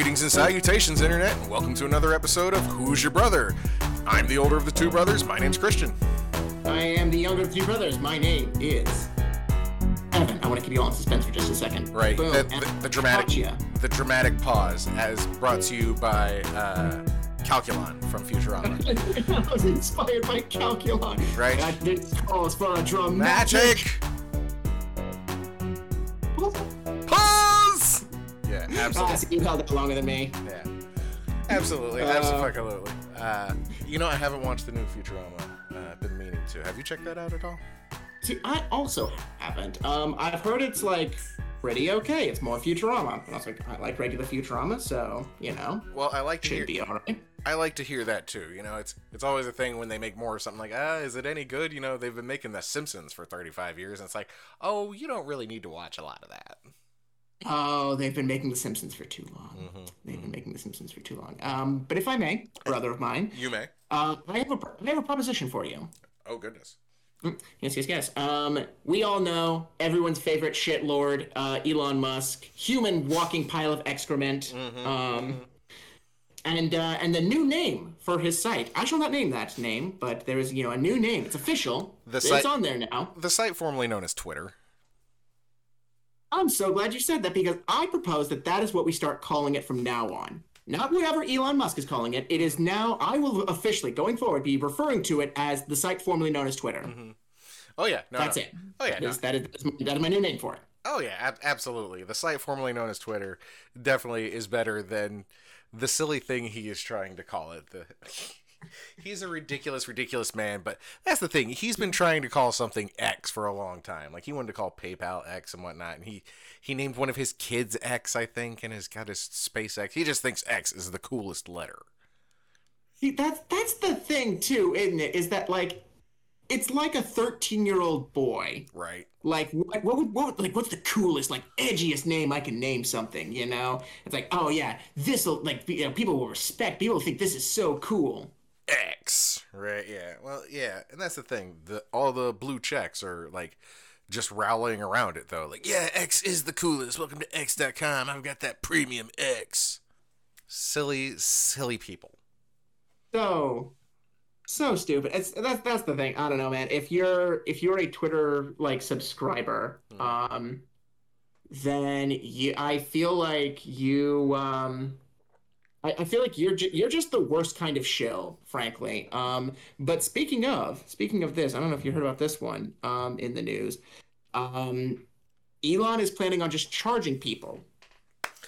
Greetings and salutations, Internet, and welcome to another episode of Who's Your Brother? I'm the older of the two brothers. My name's Christian. I am the younger of the two brothers. My name is Evan. I want to keep you all in suspense for just a second. Right. Boom. The, the, the dramatic gotcha. the dramatic pause as brought to you by uh, Calculon from Futurama. I was inspired by Calculon. Right. That did calls for a dramatic. Magic! Absolutely. so you held it longer than me. Yeah. Absolutely. Uh, Absolutely. Uh, you know, I haven't watched the new Futurama. Uh, I've been meaning to. Have you checked that out at all? See, I also haven't. Um, I've heard it's like pretty okay. It's more Futurama. And I was like, I like regular Futurama, so you know, Well, I like to hear. be alright. I like to hear that too. You know, it's it's always a thing when they make more or something like, ah, is it any good? You know, they've been making The Simpsons for 35 years, and it's like, oh, you don't really need to watch a lot of that. Oh, they've been making The Simpsons for too long. Mm-hmm. They've been making The Simpsons for too long. Um, but if I may, brother of mine, You may. uh, I have a I have a proposition for you. Oh goodness. Yes, yes, yes. Um, we all know everyone's favorite shit lord, uh, Elon Musk, human walking pile of excrement. um, and uh, and the new name for his site. I shall not name that name, but there is you know a new name. It's official. The it's site- on there now. The site formerly known as Twitter. I'm so glad you said that because I propose that that is what we start calling it from now on. Not whatever Elon Musk is calling it. It is now. I will officially, going forward, be referring to it as the site formerly known as Twitter. Mm-hmm. Oh yeah, no, That's no. it. Oh yeah, That no. is, that, is, that, is my, that is my new name for it. Oh yeah, ab- absolutely. The site formerly known as Twitter definitely is better than the silly thing he is trying to call it. The He's a ridiculous, ridiculous man, but that's the thing. He's been trying to call something X for a long time. Like he wanted to call PayPal X and whatnot, and he he named one of his kids X, I think, and has got his SpaceX. He just thinks X is the coolest letter. See, that's that's the thing too, isn't it? Is that like, it's like a thirteen-year-old boy. Right. Like, what, what would what would- like what's the coolest, like edgiest name I can name something? You know, it's like, oh yeah, this will like you know, people will respect. People will think this is so cool. X. Right, yeah. Well, yeah, and that's the thing. The all the blue checks are like just rallying around it though. Like, yeah, X is the coolest. Welcome to X.com. I've got that premium X. Silly, silly people. So, so stupid. It's that's that's the thing. I don't know, man. If you're if you're a Twitter like subscriber, um, then you I feel like you um. I, I feel like you're ju- you're just the worst kind of shill, frankly. Um, but speaking of speaking of this, I don't know if you heard about this one um, in the news. Um, Elon is planning on just charging people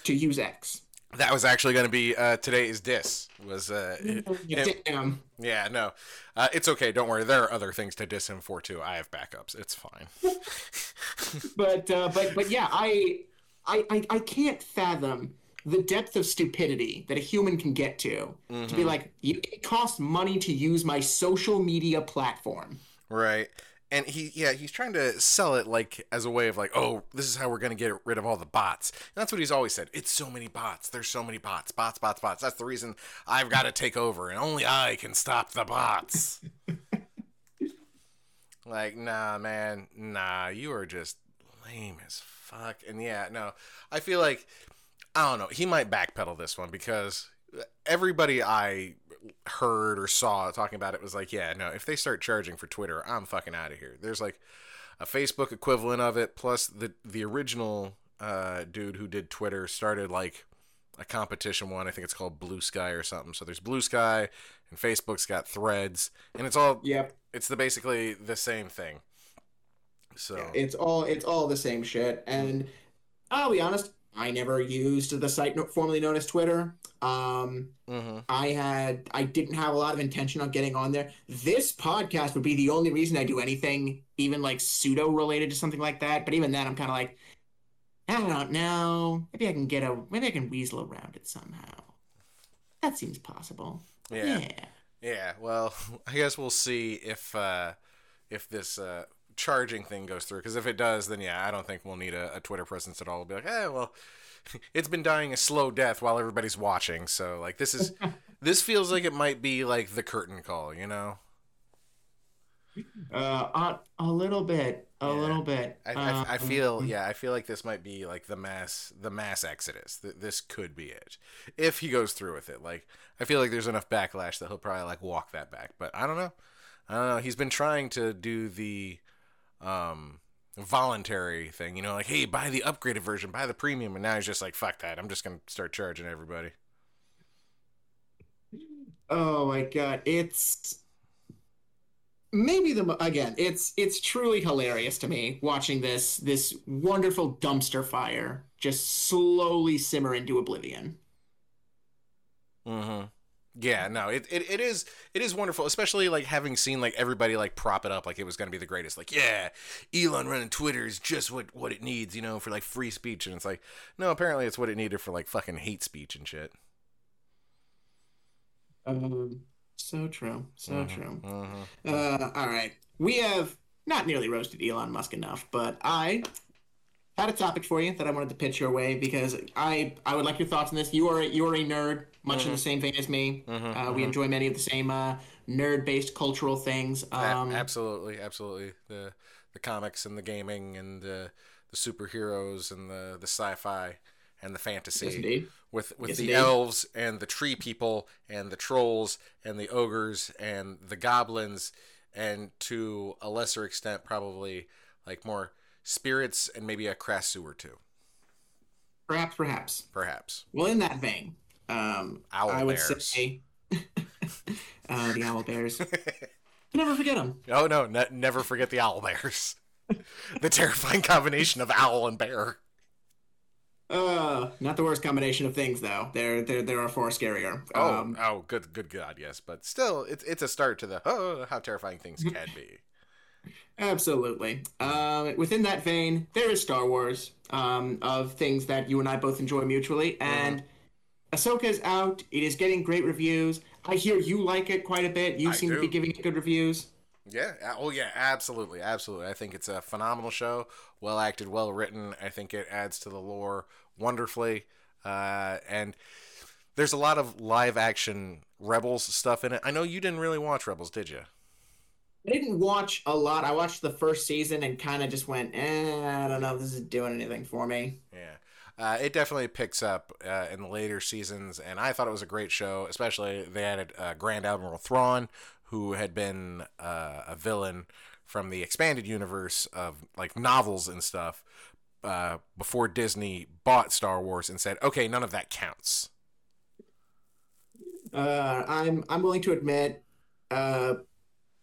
to use X. That was actually going to be uh, today's diss. Was uh, it- Damn. yeah, no, uh, it's okay. Don't worry. There are other things to diss him for too. I have backups. It's fine. but uh, but but yeah, I, I I I can't fathom the depth of stupidity that a human can get to to be mm-hmm. like, it costs money to use my social media platform. Right. And he, yeah, he's trying to sell it like as a way of like, oh, this is how we're gonna get rid of all the bots. And that's what he's always said. It's so many bots. There's so many bots. Bots, bots, bots. That's the reason I've got to take over, and only I can stop the bots. like, nah, man, nah. You are just lame as fuck. And yeah, no, I feel like I don't know. He might backpedal this one because everybody I heard or saw talking about it was like, yeah, no, if they start charging for Twitter, I'm fucking out of here. There's like a Facebook equivalent of it, plus the the original uh, dude who did Twitter started like a competition one. I think it's called Blue Sky or something. So there's Blue Sky, and Facebook's got Threads, and it's all Yep, it's the basically the same thing. So it's all it's all the same shit. And I'll be honest, I never used the site no- formerly known as Twitter. Um, mhm. I had I didn't have a lot of intention on getting on there. This podcast would be the only reason I do anything, even like pseudo related to something like that. But even then, I'm kind of like, I don't know. Maybe I can get a maybe I can weasel around it somehow. That seems possible. yeah. Yeah. Yeah, well, I guess we'll see if uh, if this uh, charging thing goes through. Because if it does, then yeah, I don't think we'll need a, a Twitter presence at all. We'll be like, eh, well, it's been dying a slow death while everybody's watching. So like, this is this feels like it might be like the curtain call, you know? Uh, a, a little bit. a Yeah. little bit. I, I, I Um, feel yeah I feel like this might be like the mass the mass exodus Th- this could be it if he goes through with it like I feel like there's enough backlash that he'll probably like walk that back but I don't know I don't know he's been trying to do the um voluntary thing you know like hey buy the upgraded version buy the premium and now he's just like fuck that I'm just gonna start charging everybody Oh my god, it's maybe the again, it's it's truly hilarious to me watching this this wonderful dumpster fire just slowly simmer into oblivion. Mm-hmm. Yeah, no, it, it, it is it is wonderful, especially like having seen like everybody like prop it up like it was gonna be the greatest. Like, yeah, Elon running Twitter is just what what it needs, you know, for like free speech, and it's like, no, apparently it's what it needed for like fucking hate speech and shit. Um, so true, so Mhm, true. mhm. Uh, all right, we have not nearly roasted Elon Musk enough, but I had a topic for you that I wanted to pitch your way because I I would like your thoughts on this. You are you are a nerd, much in the same vein as me. Mhm, Uh, we mhm. enjoy many of the same uh, nerd-based cultural things. A- Um, absolutely, absolutely. The the comics and the gaming and the the superheroes and the the sci-fi and the fantasy. yes, indeed. with with Yes, the indeed. elves and the tree people and the trolls and the ogres and the goblins and to a lesser extent probably like more spirits and maybe a crass or two. Perhaps, perhaps. perhaps Well, in that vein, um, Owl I would bears. say uh, the owl bears. Never forget them. oh no ne- never forget the owl bears the terrifying combination of owl and bear Uh, not the worst combination of things, though. There, there, there are far scarier. oh Um, oh good good god yes but still it's it's a start to the oh how terrifying things can be Absolutely. Um, within that vein, there is Star Wars, um, of things that you and I both enjoy mutually, and Ahsoka is out. It is getting great reviews. I hear you like it quite a bit. You I seem to be giving it good reviews. Yeah. Oh, yeah. Absolutely. Absolutely. I think it's a phenomenal show. Well acted, well written. I think it adds to the lore wonderfully. Uh, and there's a lot of live action Rebels stuff in it. I know you didn't really watch Rebels, did you? I didn't watch a lot. I watched the first season and kind of just went, eh, I don't know if this is doing anything for me. Yeah. Uh, it definitely picks up uh, in the later seasons, and I thought it was a great show. Especially they added uh, Grand Admiral Thrawn, who had been uh, a villain from the expanded universe of like novels and stuff uh, before Disney bought Star Wars and said, "Okay, none of that counts." Uh, I'm I'm willing to admit, uh,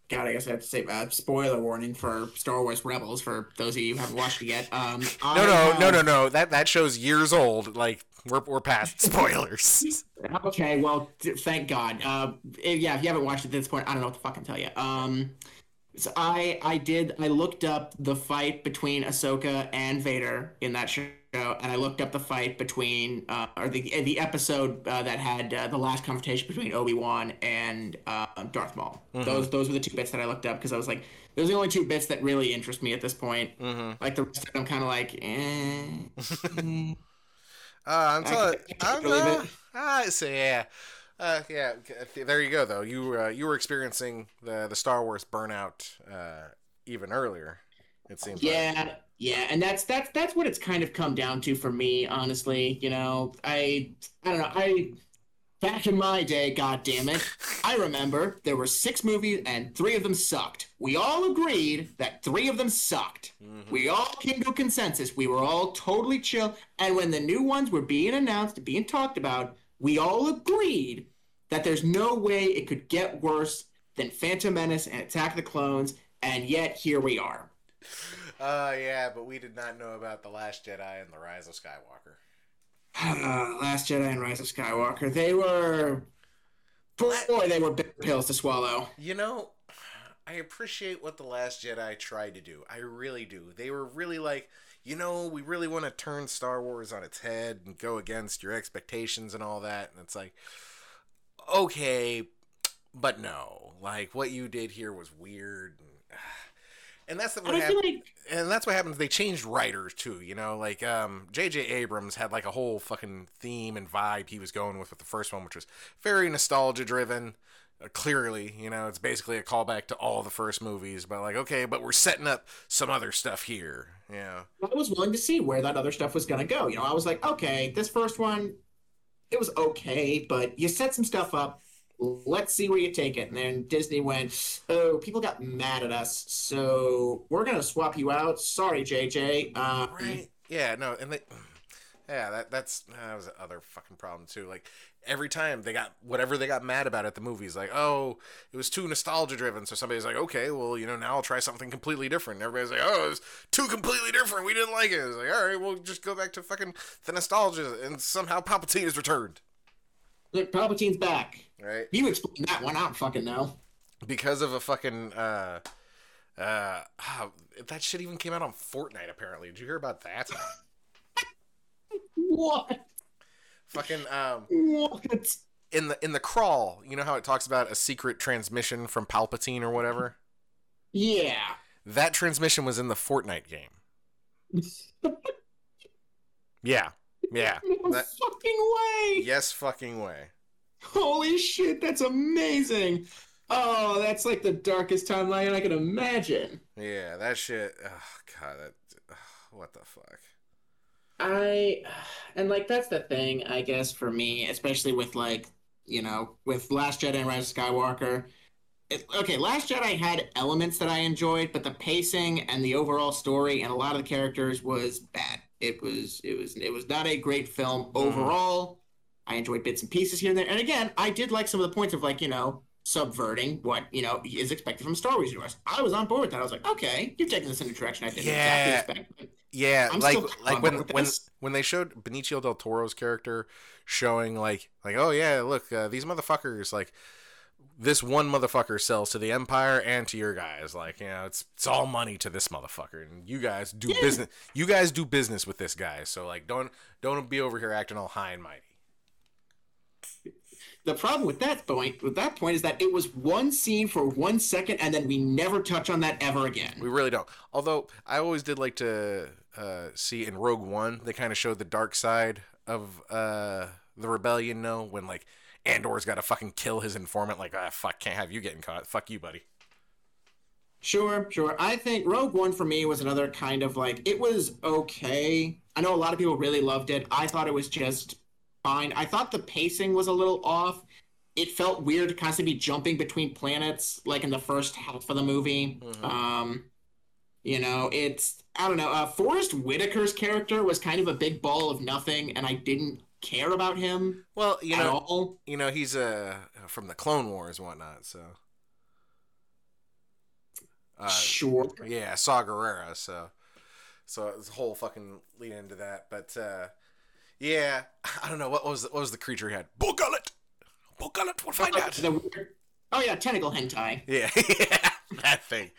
God, I guess I have to say, uh, spoiler warning for Star Wars Rebels for those of you who haven't watched it yet. Um, No, no, have- no, no, no. That that show's years old. Like we're we're past spoilers. Okay, well, th- thank God. Uh, if- yeah, if you haven't watched it at this point, I don't know what to fucking tell you. Um, so I I did I looked up the fight between Ahsoka and Vader in that show, and I looked up the fight between uh, or the the episode uh, that had uh, the last confrontation between Obi Wan and uh, Darth Maul. Those those were the two bits that I looked up because I was like, those are the only two bits that really interest me at this point. mm-hmm. Like the rest, I'm kind of like, eh. Uh, I'm I telling. can't- I can't I'm uh. I say yeah. Uh, yeah, there you go. Though you uh, you were experiencing the the Star Wars burnout uh, even earlier. It seems. Like. Yeah, and that's that's that's what it's kind of come down to for me, honestly. You know, I I don't know. I back in my day, god damn it, I remember there were six movies and three of them sucked. We all agreed that three of them sucked. Mhm. We all came to a consensus. We were all totally chill. And when the new ones were being announced, being talked about, we all agreed that there's no way it could get worse than Phantom Menace and Attack of the Clones. And yet here we are. Uh, yeah, but we did not know about the Last Jedi and the Rise of Skywalker. Last Jedi and Rise of Skywalker. They were. Boy, they were big pills to swallow. You know, I appreciate what the Last Jedi tried to do. I really do. They were really like, you know, we really want to turn Star Wars on its head and go against your expectations and all that. And it's like, okay, but no. Like what you did here was weird. And, and that's what And happened. like and that's what happens. They changed writers too. You know, like um, J.J. Abrams had like a whole fucking theme and vibe he was going with with the first one, which was very nostalgia driven. Uh, clearly, you know, it's basically a callback to all the first movies, but like, okay, but we're setting up some other stuff here. Yeah. I was willing to see where that other stuff was going to go. You know, I was like, okay, this first one, it was okay, but you set some stuff up. Let's see where you take it. And then Disney went, oh, people got mad at us, so we're to swap you out. Sorry, JJ. Um, Right. Yeah. No. And they. Yeah. That that's that was the other fucking problem too. Like every time they got whatever they got mad about at the movies, like oh, it was too nostalgia driven. So somebody's like, okay, well, you know, now I'll try something completely different. And everybody's like, oh, it's too completely different. We didn't like it. It's like, all right, we'll just go back to fucking the nostalgia, and somehow Palpatine is returned. Look, Palpatine's back. Right. You explain that one. I don't fucking know. because of a fucking uh uh that shit even came out on Fortnite apparently. Did you hear about that? What? fucking um What? in the in the crawl, you know how it talks about a secret transmission from Palpatine or whatever? Yeah. That transmission was in the Fortnite game. Yeah. Yeah. No That- fucking way. Yes fucking way. Holy shit, that's amazing. Oh, that's like the darkest timeline I can imagine. Yeah, that shit. Oh god, that ugh, what the fuck? I and like that's the thing, I guess, for me, especially with like, you know, with Last Jedi and Rise of Skywalker. It, okay, Last Jedi had elements that I enjoyed, but the pacing and the overall story and a lot of the characters was bad. It was it was it was not a great film overall. I enjoyed bits and pieces here and there. And again, I did like some of the points of like, you know, subverting what, you know, is expected from Star Wars universe. I was on board with that. I was like, okay, you're taking this in a direction I didn't Yeah. exactly expect. Yeah, I'm like like when when when they showed Benicio del Toro's character showing like like oh yeah look uh, these motherfuckers like this one motherfucker sells to the empire and to your guys. Like you know it's it's all money to this motherfucker. And you guys do Yeah. business you guys do business with this guy. So like don't don't be over here acting all high and mighty. The problem with that point, with that point, is that it was one scene for one second, and then we never touch on that ever again. we really don't. Although I always did like to uh, see in Rogue One they kind of showed the dark side of uh, the rebellion no when like Andor's got to fucking kill his informant. Like, ah, fuck, can't have you getting caught. Fuck you, buddy. Sure, sure. I think Rogue One for me was another kind of like it was okay. I know a lot of people really loved it. I thought it was just fine. I thought the pacing was a little off. It felt weird to constantly be jumping between planets, like in the first half of the movie. Mhm. Um, you know, it's I don't know. Uh, Forest Whitaker's character was kind of a big ball of nothing, and I didn't care about him Well, you at know, all. you know, he's uh from the Clone Wars and whatnot. So, uh, sure. yeah, Saw Gerrera. So, so it's a whole fucking lead into that. But uh, yeah, I don't know what was the, what was the creature he had. Bor Gullet. We'll find out. The oh yeah, tentacle hentai. Yeah, yeah, that thing.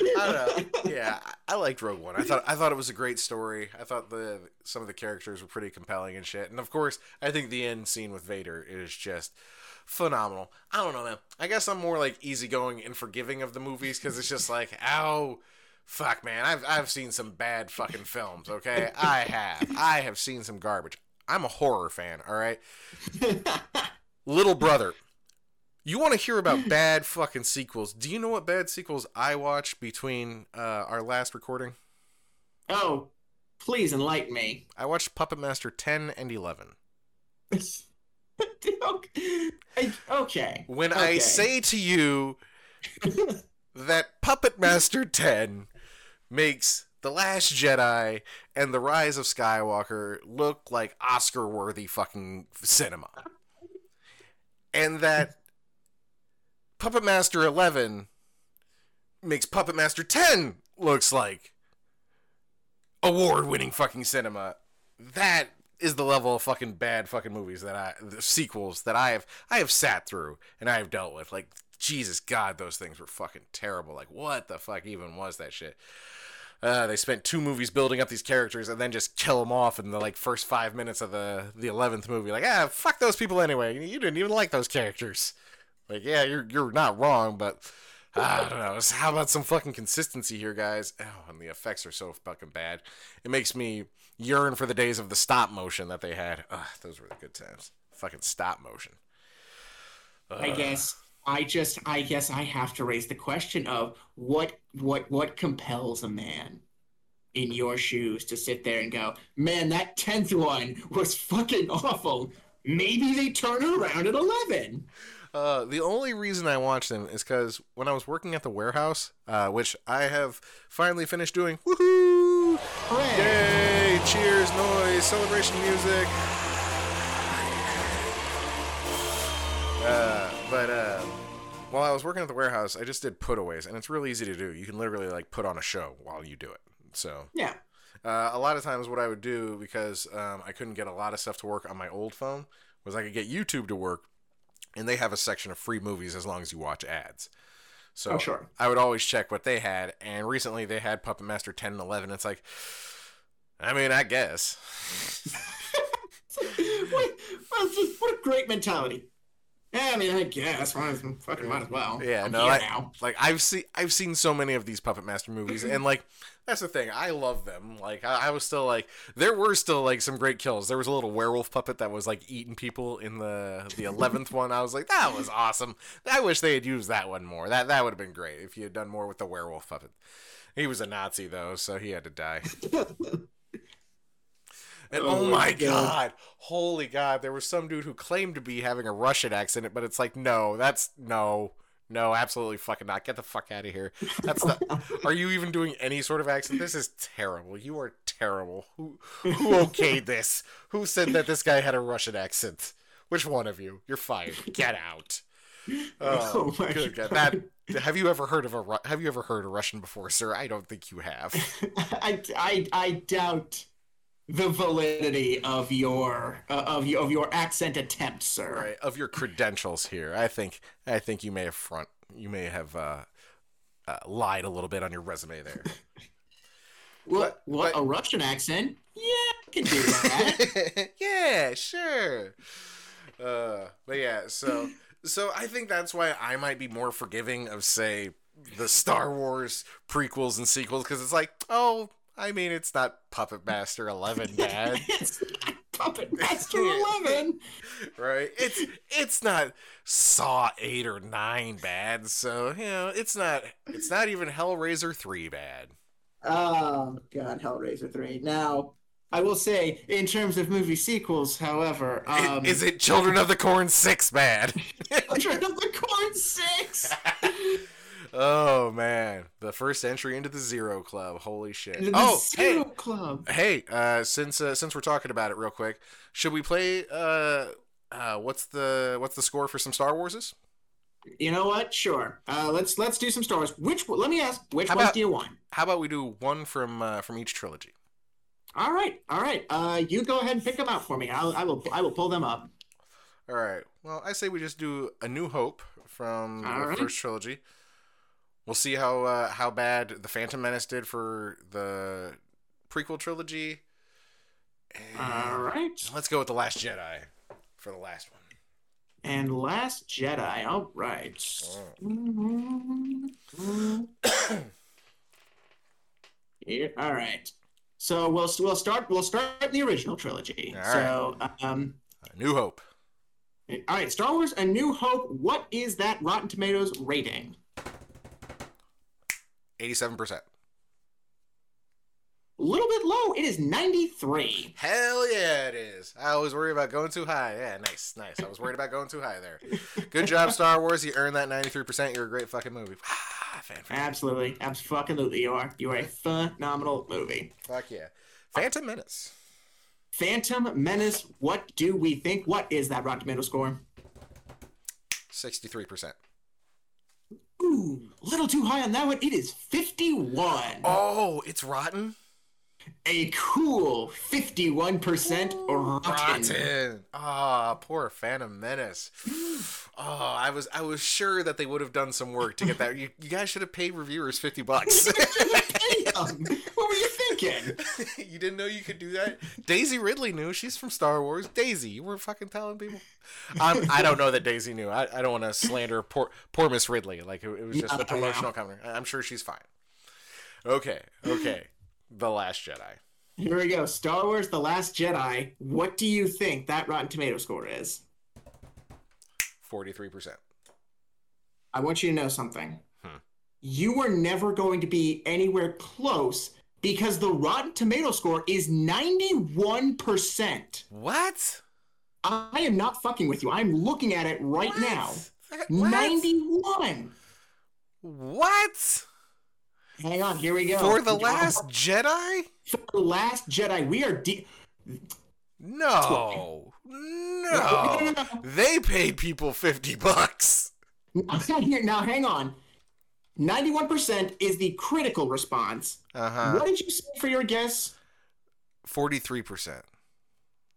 I don't know. Yeah, I liked Rogue One. I thought I thought it was a great story. I thought the some of the characters were pretty compelling and shit. And of course, I think the end scene with Vader is just phenomenal. I don't know, man. I guess I'm more like easygoing and forgiving of the movies because it's just like, ow, fuck, man. I've I've seen some bad fucking films. Okay, I have. I have seen some garbage. I'm a horror fan. All right, little brother. You want to hear about bad fucking sequels? Do you know what bad sequels I watched between uh, our last recording? oh, please enlighten me. I watched Puppet Master 10 and 11. okay. When I say to you that Puppet Master 10 makes The Last Jedi and The Rise of Skywalker look like Oscar worthy fucking cinema. And that Puppet Master 11 makes Puppet Master 10 looks like award winning fucking cinema. That is the level of fucking bad fucking movies that I the sequels that I have I have sat through and I have dealt with. Like Jesus God, those things were fucking terrible. Like what the fuck even was that shit? Uh, they spent two movies building up these characters and then just kill them off in the like first five minutes of the the eleventh movie. Like ah, fuck those people anyway. You didn't even like those characters. Like yeah, you're you're not wrong, but I don't know. How about some fucking consistency here, guys? Oh, and the effects are so fucking bad. It makes me yearn for the days of the stop motion that they had. Ugh, those were the good times. Fucking stop motion. I guess I just, I guess I have to raise the question of what, what, what compels a man in your shoes to sit there and go, man, that tenth one was fucking awful. Maybe they turn it around at eleven. Uh, the only reason I watched them is because when I was working at the warehouse, uh, which I have finally finished doing, woohoo! Hooray! Yay! Cheers, noise, celebration music. Uh, but uh, while I was working at the warehouse, I just did putaways, and it's really easy to do. You can literally like put on a show while you do it. So Yeah. uh, a lot of times, what I would do because um, I couldn't get a lot of stuff to work on my old phone was I could get YouTube to work, and they have a section of free movies as long as you watch ads. So Oh, sure. I would always check what they had, and recently they had Puppet Master 10 and 11. It's like, I mean, I guess. what, what, what a great mentality. Yeah, I mean, I guess. Might as, fucking might as well. Yeah, I'm no, here I, now. like I've seen I've seen so many of these Puppet Master movies, and like that's the thing, I love them. Like I, I was still like, there were still like some great kills. There was a little werewolf puppet that was like eating people in the the eleventh one. I was like, that was awesome. I wish they had used that one more. That that would have been great if you had done more with the werewolf puppet. He was a Nazi though, so he had to die. And oh, Oh my god. God. holy god, there was some dude who claimed to be having a Russian accent, but it's like, no, that's no, no, absolutely fucking not. Get the fuck out of here. That's not. Are you even doing any sort of accent? This is terrible. You are terrible. Who who okayed this? Who said that this guy had a Russian accent? Which one of you? You're fired. Get out. Oh, Oh my god. God. That have you ever heard of a have you ever heard a Russian before, sir? I don't think you have. I, I, I doubt the validity of your uh, of your of your accent attempt, sir. right of your credentials here i think i think you may have front you may have uh, uh lied a little bit on your resume there What? But- what? but- a Russian accent? Yeah, I can do that. yeah sure uh but yeah so so i think that's why i might be more forgiving of say the star wars prequels and sequels because it's like oh i mean it's not puppet master 11 bad it's not Puppet Master Eleven. right? It's it's not Saw eight or nine bad, so you know it's not it's not even Hellraiser three bad. Oh God, Hellraiser three. Now, I will say, in terms of movie sequels, however, um, Is it Children of the Corn six bad? Children of the Corn six? Oh man, the first entry into the Zero Club. Holy shit! The oh Zero hey Club. hey, uh, since uh, since we're talking about it real quick, should we play? Uh, uh, what's the what's the score for some Star Warses? You know what? Sure. Uh, let's let's do some Star Wars. Which let me ask, which How ones about- do you want? How about we do one from uh, from each trilogy? All right, all right. Uh, you go ahead and pick them out for me. I'll, I will I will pull them up. All right. Well, I say we just do A New Hope from All the right. first trilogy. We'll see how uh, how bad the Phantom Menace did for the prequel trilogy. And All right. let's go with the Last Jedi for the last one. And Last Jedi. All right. Here, all right. So we'll we'll start we'll start the original trilogy. All so um, A New Hope. all right, Star Wars: A New Hope. What is that Rotten Tomatoes rating? Eighty-seven percent. A little bit low. It is ninety three. Hell yeah, it is. I always worry about going too high. Yeah, nice, nice. I was worried about going too high there. Good job, Star Wars. You earned that ninety-three percent. You're a great fucking movie. Ah, fan. Absolutely, absolutely, you are. You are a phenomenal movie. Fuck yeah. Phantom Menace. Phantom Menace. What do we think? What is that Rotten Tomato score? Sixty-three percent. Ooh, a little too high on that one. It is 51. Oh, it's rotten. A cool 51% rotten. Rotten. Ah, poor Phantom Menace. Oh, I was I was sure that they would have done some work to get that. You, you guys should have paid reviewers fifty bucks. Damn, what were you thinking? you didn't know you could do that. Daisy Ridley knew. She's from Star Wars. Daisy, you were fucking telling people. Um, I don't know that Daisy knew. I, I don't want to slander poor poor Miss Ridley. Like it, it was just No, a promotional comment. I- I'm sure she's fine. Okay, okay. The Last Jedi. Here we go. Star Wars The Last Jedi. What do you think that Rotten Tomato score is? Forty three percent. I want you to know something. Hmm. You were never going to be anywhere close because the Rotten Tomato score is 91%. What? I am not fucking with you. I'm looking at it right What? now. What? 91. What? Hang on, here we go. For the last Jedi? For the last Jedi, we are de- No. No. They paid people 50 bucks. Now, here, now hang on. 91% is the critical response. Uh-huh. What did you say for your guess? 43%.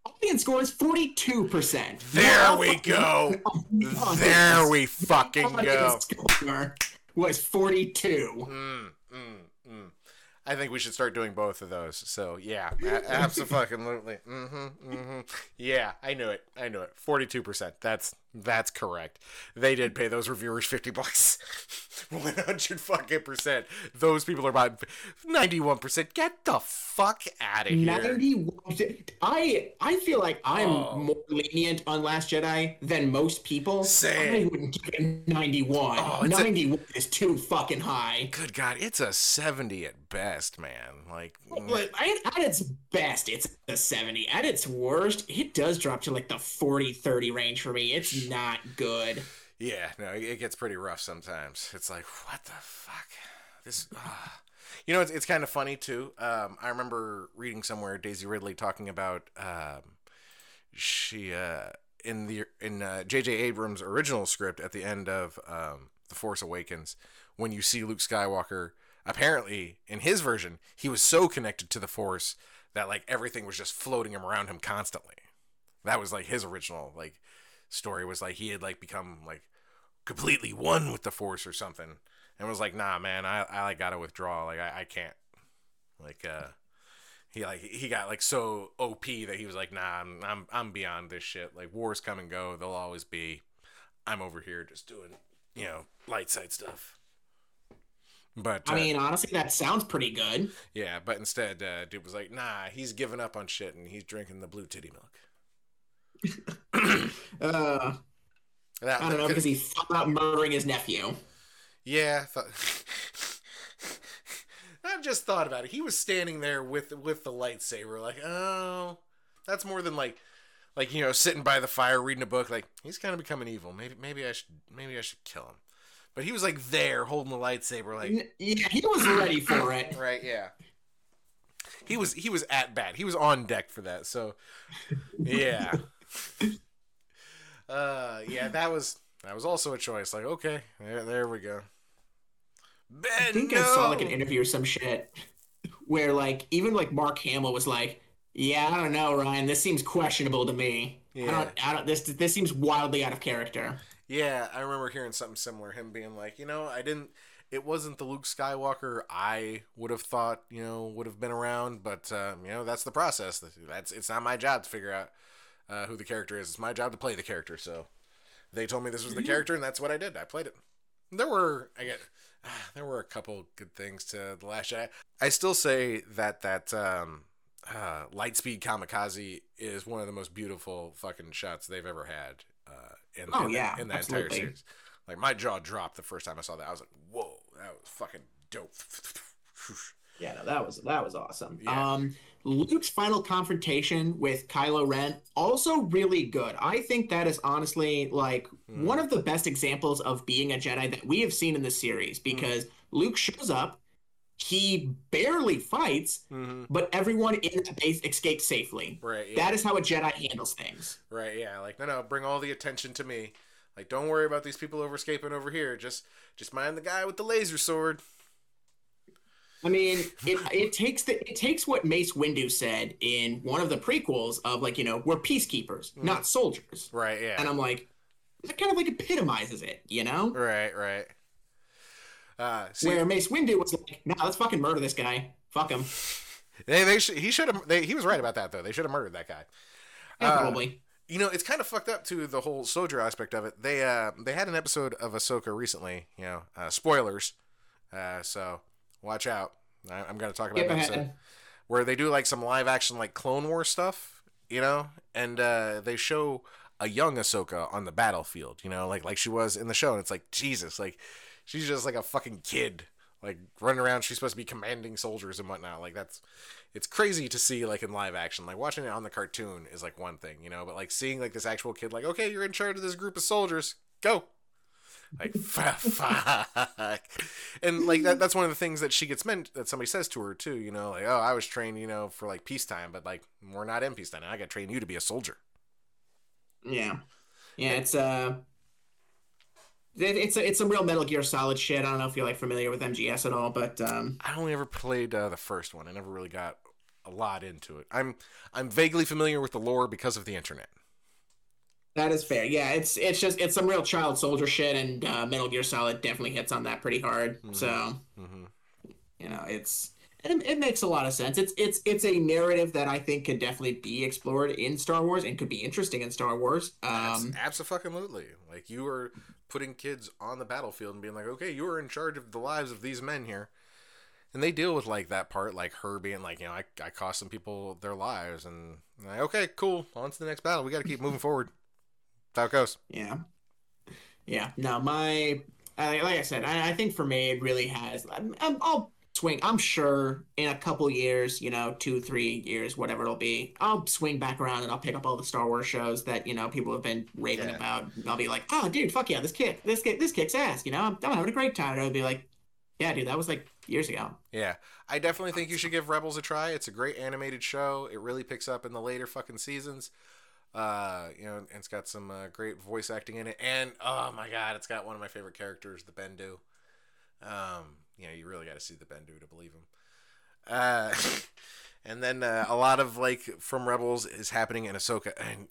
Audience score is 42%. There we go. the There we fucking go. score was 42. Mm, mm, mm. I think we should start doing both of those. So yeah, absolutely. Mm-hmm, mm-hmm. Yeah, I knew it. I knew it. Forty-two percent. That's that's correct. They did pay those reviewers fifty bucks. One hundred fucking percent. Those people are buying ninety-one percent. Get the fuck out of here. 91 I I feel like I'm Oh. more lenient on Last Jedi than most people. Same. I wouldn't give it 91. Oh, it's a- is too fucking high. Good God, it's a seventy at best, man. Like, mm, But at, at its best, it's a 70. At its worst, it does drop to like the 40 30 range for me. It's not good. Yeah, no, it gets pretty rough sometimes. It's like, what the fuck? This, ah. you know, it's, it's kind of funny too. Um, I remember reading somewhere Daisy Ridley talking about um, she uh, in the in uh, J.J. Abrams' original script at the end of um, The Force Awakens, when you see Luke Skywalker, apparently in his version, he was so connected to the Force that like everything was just floating him around him constantly. That was like his original like story was like he had like become like completely one with the force or something. And was like nah man i i like gotta withdraw. Like i, I can't. Like uh he like he got like so op that he was like nah I'm, I'm i'm beyond this shit. Like wars come and go. They'll always be. I'm over here just doing you know light side stuff. But uh, I mean, honestly, that sounds pretty good. yeah but instead uh dude was like nah he's giving up on shit and he's drinking the blue titty milk Uh, that, I don't know because he thought about murdering his nephew. Yeah, I thought. I've just thought about it. He was standing there with with the lightsaber, like, oh, that's more than like, like you know, sitting by the fire reading a book. Like he's kind of becoming evil. Maybe maybe I should maybe I should kill him. But he was like there holding the lightsaber, like Yeah, he was ready for it. right, yeah. He was he was at bat. He was on deck for that. So, yeah. Uh, yeah, that was that was also a choice. Like, okay, there, there we go. Ben, I think no! I saw like an interview or some shit where like even like Mark Hamill was like, "Yeah, I don't know, Ryan. This seems questionable to me. I Yeah. don't, I don't. This this seems wildly out of character." Yeah, I remember hearing something similar. Him being like, you know, I didn't. It wasn't the Luke Skywalker I would have thought, you know, would have been around. But um, you know, that's the process. That's it's not my job to figure out uh, who the character is. It's my job to play the character. So they told me this was the character, and that's what I did. I played it. There were I get there were a couple good things to the Last Jedi. I still say that that um, uh, Lightspeed Kamikaze is one of the most beautiful fucking shots they've ever had. Uh, in, Oh, in, yeah, in that entire absolutely. series. Like my jaw dropped the first time I saw that. I was like, "Whoa, that was fucking dope." Yeah, no, that was that was awesome. Yeah. Um, Luke's final confrontation with Kylo Ren also really good. I think that is honestly like Hmm. one of the best examples of being a Jedi that we have seen in the series because Luke shows up, he barely fights, hmm but everyone in the base escapes safely. Right. Yeah. That is how a Jedi handles things. right. Yeah. Like, no, no. Bring all the attention to me. Like, don't worry about these people over escaping over here. Just, just mind the guy with the laser sword. I mean, it, it takes the it takes what Mace Windu said in one of the prequels of like you know we're peacekeepers, Mm. not soldiers. Right. Yeah. And I'm like, that kind of like epitomizes it, you know? Right. Right. Uh, see, Where Mace Windu was like, nah, let's fucking murder this guy. Fuck him. they, they should, he should have. He was right about that though. They should have murdered that guy. Yeah, Uh, probably. You know, it's kind of fucked up to the whole soldier aspect of it. They uh they had an episode of Ahsoka recently. You know, uh, spoilers. Uh, so watch out. I, I'm gonna talk about Skip an episode ahead. where they do like some live action like Clone War stuff. You know, and uh, they show a young Ahsoka on the battlefield, you know, like like she was in the show. And it's like Jesus, like she's just like a fucking kid, like running around. She's supposed to be commanding soldiers and whatnot. Like that's it's crazy to see like in live action. Like watching it on the cartoon is like one thing, you know, but like seeing like this actual kid, like okay, you're in charge of this group of soldiers, go. Like fuck, and like that, that's one of the things that she gets meant that somebody says to her too. You know, like oh, I was trained, you know, for like peacetime, but like we're not in peacetime. I got trained you to be a soldier. Yeah, yeah, it's uh, it's a, it's some real Metal Gear Solid shit. I don't know if you're like familiar with MGS at all, but um, I only ever played uh, the first one. I never really got a lot into it. I'm I'm vaguely familiar with the lore because of the internet. That is fair. Yeah, it's it's just it's some real child soldier shit, and uh, Metal Gear Solid definitely hits on that pretty hard. Mm-hmm. So, mm-hmm. you know, it's it, it makes a lot of sense. It's it's it's a narrative that I think could definitely be explored in Star Wars and could be interesting in Star Wars. Um, absolutely. Like you were putting kids on the battlefield and being like, okay, you are in charge of the lives of these men here. And they deal with like that part, like her being like, you know, I, I cost some people their lives, and like, okay, cool, on to the next battle. We got to keep moving forward how it goes. Yeah. Yeah. No, my like I said, I, I think for me it really has. I'm, I'm, I'll swing. I'm sure in a couple years, you know, two, three years, whatever it'll be, I'll swing back around and I'll pick up all the Star Wars shows that you know people have been raving yeah. about. I'll be like, oh, dude, fuck yeah, this kick, this kick, this kicks ass. You know, I'm, I'm having a great time. And I'll be like, yeah, dude, that was like years ago. Yeah, I definitely think you should give Rebels a try. It's a great animated show. It really picks up in the later fucking seasons. Uh, you know, and it's got some uh, great voice acting in it, and oh my god, it's got one of my favorite characters, the Bendu. Um, you know, you really got to see the Bendu to believe him. Uh, and then uh, a lot of like from Rebels is happening in Ahsoka, and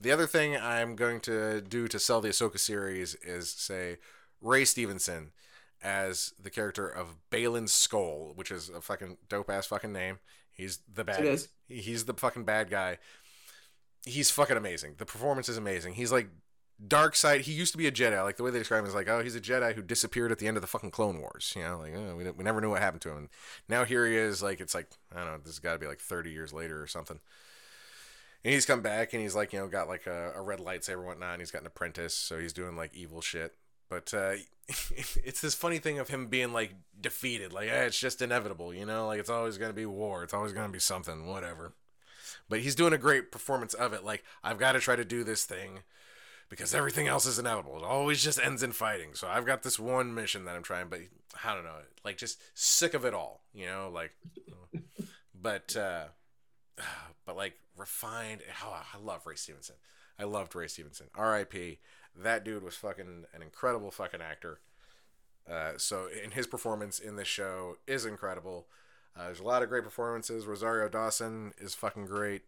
the other thing I'm going to do to sell the Ahsoka series is say Ray Stevenson as the character of Baylan Skoll, which is a fucking dope ass fucking name. He's the bad. He's the fucking bad guy he's fucking amazing. The performance is amazing. He's like dark side. He used to be a Jedi. Like the way they describe him is like, oh, he's a Jedi who disappeared at the end of the fucking Clone Wars. You know, like oh, we, we never knew what happened to him. And now here he is. Like it's like I don't know. This has got to be like thirty years later or something. And he's come back and he's like you know got like a, a red lightsaber and whatnot. And he's got an apprentice, so he's doing like evil shit. But uh, it's this funny thing of him being like defeated. Like eh, it's just inevitable, you know. Like it's always gonna be war. It's always gonna be something. Whatever but he's doing a great performance of it. Like I've got to try to do this thing because everything else is inevitable. It always just ends in fighting. So I've got this one mission that I'm trying, but I don't know, like just sick of it all, you know, like. but uh, but like refined. Oh, I love Ray Stevenson. I loved Ray Stevenson. R.I.P. That dude was fucking an incredible fucking actor. Uh, so in his performance in this show is incredible. Uh, there's a lot of great performances. Rosario Dawson is fucking great.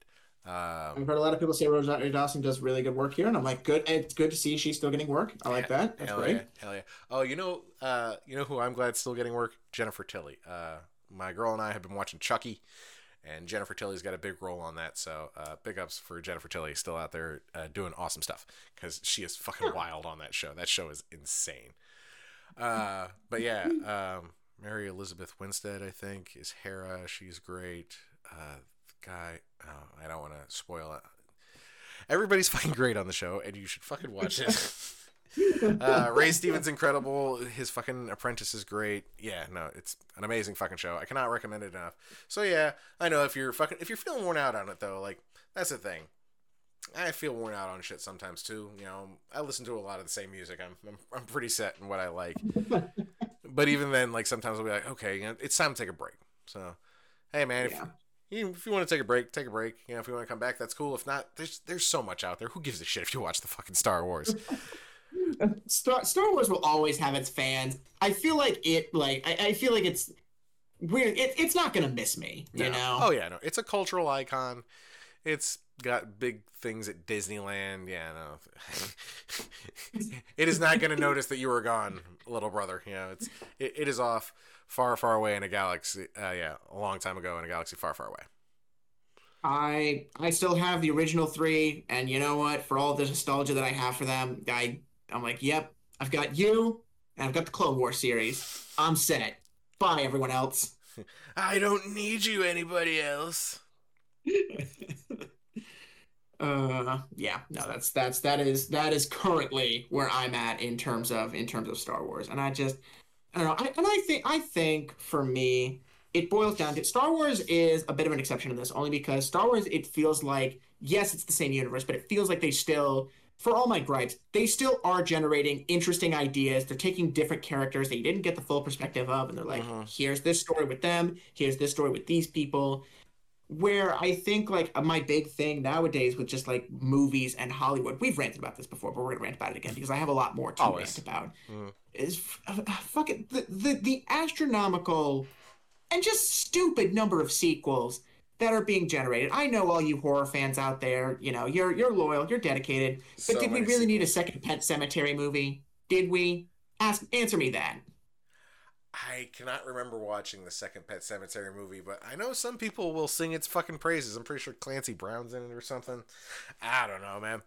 Um, I've heard a lot of people say Rosario Dawson does really good work here, and I'm like, good. It's good to see she's still getting work. I like that. That's hell great. Yeah, hell yeah. Oh, you know, uh, you know who I'm glad still getting work? Jennifer Tilly. Uh, my girl and I have been watching Chucky, and Jennifer Tilly's got a big role on that. So, uh, big ups for Jennifer Tilly, still out there uh, doing awesome stuff because she is fucking wild on that show. That show is insane. Uh, but yeah, um, Mary Elizabeth Winstead, I think, is Hera. She's great. Uh, guy, oh, I don't want to spoil it. Everybody's fucking great on the show, and you should fucking watch it. uh, Ray Stevens incredible. His fucking apprentice is great. Yeah, no, it's an amazing fucking show. I cannot recommend it enough. So yeah, I know if you're fucking if you're feeling worn out on it though, like that's the thing. I feel worn out on shit sometimes too. You know, I listen to a lot of the same music. I'm I'm, I'm pretty set in what I like but even then, like sometimes I'll be like, okay, you know, it's time to take a break. So, hey man, if yeah. you, if you want to take a break, take a break. You know, if you want to come back, that's cool. If not, there's there's so much out there. Who gives a shit if you watch the fucking Star Wars? Star Star Wars will always have its fans. I feel like it like I, I feel like it's weird. It, it's not gonna miss me. You no. know? Oh yeah, no. It's a cultural icon. It's got big things at Disneyland. Yeah, no. it is not going to notice that you were gone, little brother. You know, it's it, it is off far, far away in a galaxy. Uh, yeah, a long time ago in a galaxy far, far away. I I still have the original three, and you know what? For all the nostalgia that I have for them, I I'm like, yep, I've got you, and I've got the Clone War series. I'm set. Bye, everyone else. I don't need you, anybody else. Uh, yeah, no, that's that's that is that is currently where I'm at in terms of in terms of Star Wars, and I just I don't know, I, and I think I think for me it boils down to Star Wars is a bit of an exception to this only because Star Wars it feels like yes it's the same universe, but it feels like they still for all my gripes, they still are generating interesting ideas. They're taking different characters that you didn't get the full perspective of, and they're like, Mhm. here's this story with them, here's this story with these people. Where I think like my big thing nowadays with just like movies and Hollywood, we've ranted about this before, but we're gonna rant about it again because I have a lot more to Always. rant about. Mhm. Is f- uh, fucking the, the the astronomical and just stupid number of sequels that are being generated. I know all you horror fans out there, you know, you're you're loyal, you're dedicated, but So did we really need a second Pet Sematary movie? Did we? Ask answer me that. I cannot remember watching the second Pet Sematary movie, but I know some people will sing its fucking praises. I'm pretty sure Clancy Brown's in it or something. I don't know, man.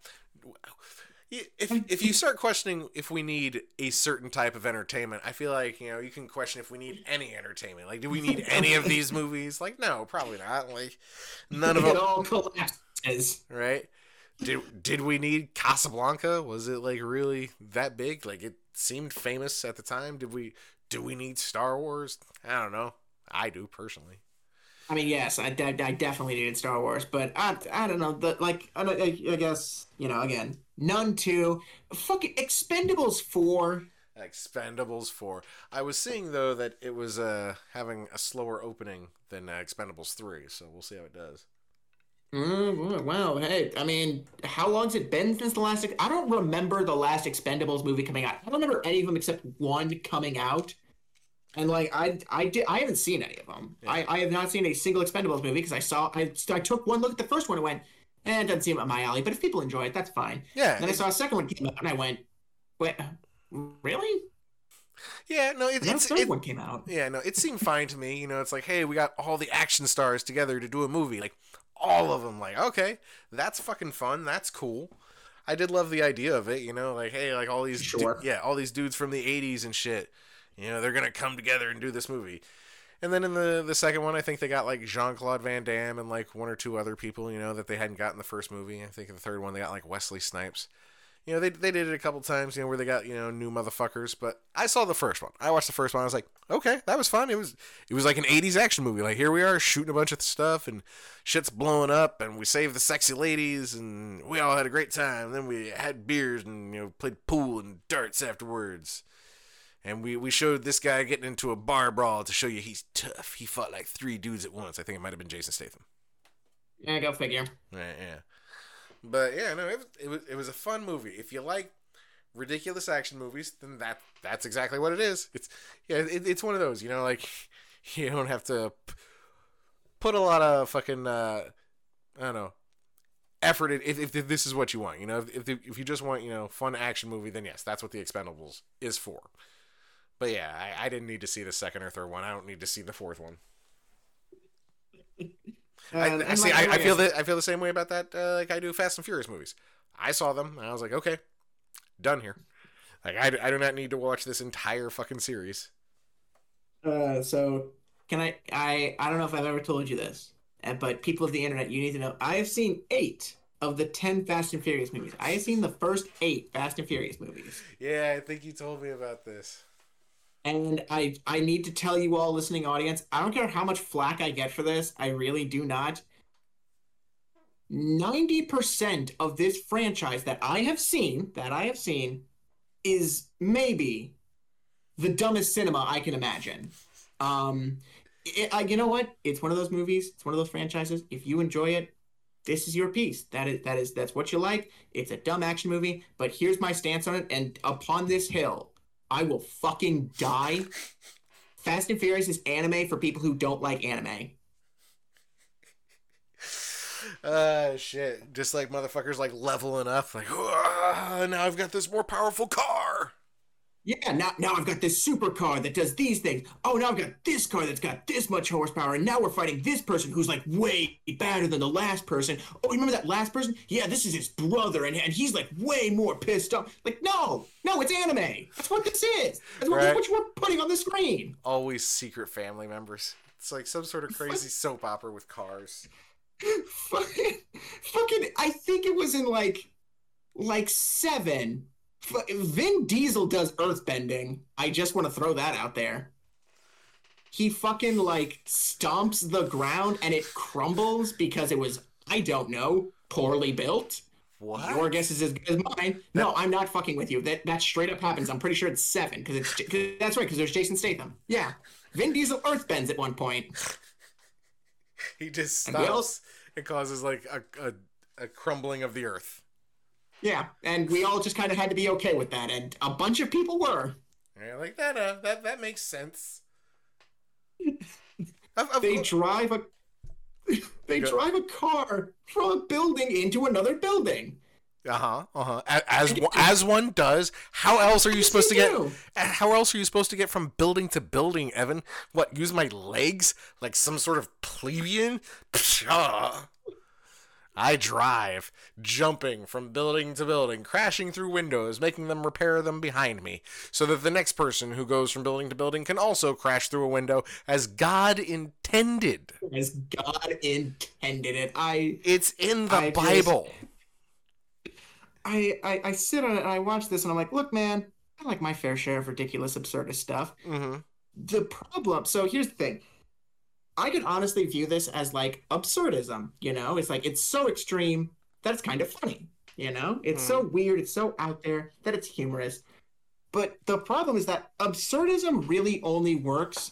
If if you start questioning if we need a certain type of entertainment, I feel like you know you can question if we need any entertainment. Like, do we need any of these movies? Like, no, probably not. Like, none of it them, all collapses. right? Did did we need Casablanca? Was it like really that big? Like, it seemed famous at the time. Did we do we need Star Wars? I don't know. I do personally. I mean, yes, I, de- I definitely needed Star Wars, but I, I don't know. The, like, I, I, I guess, you know, again, none two. Fucking Expendables 4. Expendables 4. I was seeing though that it was uh having a slower opening than uh, Expendables 3, so we'll see how it does. Mm, wow, hey, I mean, how long's it been since the last? I don't remember the last Expendables movie coming out. I don't remember any of them except one coming out. And like I, I did, I haven't seen any of them. Yeah. I, I have not seen a single Expendables movie because I saw, I, I took one look at the first one and went, eh, it doesn't seem up my alley. But if people enjoy it, that's fine. Yeah. And then I saw a second one came out and I went, wait, really? yeah, no, it, it's it, one came out. Yeah, no, it seemed fine to me. You know, it's like, hey, we got all the action stars together to do a movie. Like, all of them. Like, okay, that's fucking fun. That's cool. I did love the idea of it. You know, like, hey, like all these, du- yeah, all these dudes from the '80s and shit. You know, they're gonna come together and do this movie. And then in the the second one, I think they got like Jean Claude Van Damme and like one or two other people. You know, that they hadn't gotten the first movie. I think in the third one they got like Wesley Snipes. You know, they, they did it a couple times, you know, where they got, you know, new motherfuckers. But I saw the first one. I watched the first one. I was like, okay, that was fun. It was it was like an 80s action movie. Like, here we are shooting a bunch of stuff and shit's blowing up and we saved the sexy ladies and we all had a great time. then we had beers and, you know, played pool and darts afterwards. And we, we showed this guy getting into a bar brawl to show you he's tough. He fought like three dudes at once. I think it might have been Jason Statham. Yeah, go figure. Yeah, yeah. But yeah, no, it it was it was a fun movie. If you like ridiculous action movies, then that that's exactly what it is. It's yeah, it, it's one of those. You know, like you don't have to put a lot of fucking uh, I don't know effort in, if, if this is what you want. You know, if if, if you just want you know fun action movie, then yes, that's what the Expendables is for. But yeah, I, I didn't need to see the second or third one. I don't need to see the fourth one. I, Uh, I and see. like- I, I feel that. I feel the same way about that. Uh, like I do Fast and Furious movies. I saw them. And I was like, okay, done here. Like I, I do not need to watch this entire fucking series. Uh, so can I? I I don't know if I've ever told you this, uh, but people of the internet, you need to know. I have seen eight of the ten Fast and Furious movies. I have seen the first eight Fast and Furious movies, Yeah, I think you told me about this. And I I need to tell you all, listening audience, I don't care how much flack I get for this. I really do not. Ninety percent of this franchise that I have seen, that I have seen, is maybe the dumbest cinema I can imagine. Um, it, I, you know what? It's one of those movies. It's one of those franchises. If you enjoy it, this is your piece. That is that is that's what you like. It's a dumb action movie, but here's my stance on it. And upon this hill, I will fucking die. Fast and Furious is anime for people who don't like anime. Uh, shit. Just like motherfuckers like leveling up. Like, "Ah, now I've got this more powerful car. Yeah, now now I've got this supercar that does these things. Oh, now I've got this car that's got this much horsepower, and now we're fighting this person who's like way better than the last person. Oh, remember that last person? Yeah, this is his brother, and, and he's like way more pissed off. Like, no, no, it's anime. That's what this is. That's what, Right. what you're putting on the screen. Always secret family members. It's like some sort of crazy soap opera with cars. fucking, fucking, I think it was in like, like seven. Vin Diesel does earthbending. I just want to throw that out there. He fucking like stomps the ground and it crumbles because it was, I don't know, poorly built. What? Your guess is as good as mine. No, I'm not fucking with you. That that straight up happens. I'm pretty sure it's seven because it's 'cause that's right because there's Jason Statham. Yeah, Vin Diesel earthbends at one point. He just And stops. It causes like a, a a crumbling of the earth. Yeah, and we all just kind of had to be okay with that, and a bunch of people were. Yeah, like that. Uh, that that makes sense. Of- of They drive a they Go- drive a car from a building into another building. Uh-huh. Uh-huh. A- As as one does. How else are you supposed to get do? How else are you supposed to get from building to building, Evan? What, use my legs like some sort of plebeian? Pshaw. I drive, jumping from building to building, crashing through windows, making them repair them behind me, so that the next person who goes from building to building can also crash through a window as God intended. As God intended it. I It's in the I just- Bible. I, I I sit on it and I watch this and I'm like, look, man, I like my fair share of ridiculous, absurdist stuff. hmm the problem so here's the thing i could honestly view this as like absurdism you know? It's like it's so extreme that it's kind of funny you know? It's so hmm. weird it's so out there that it's humorous. But the problem is that absurdism really only works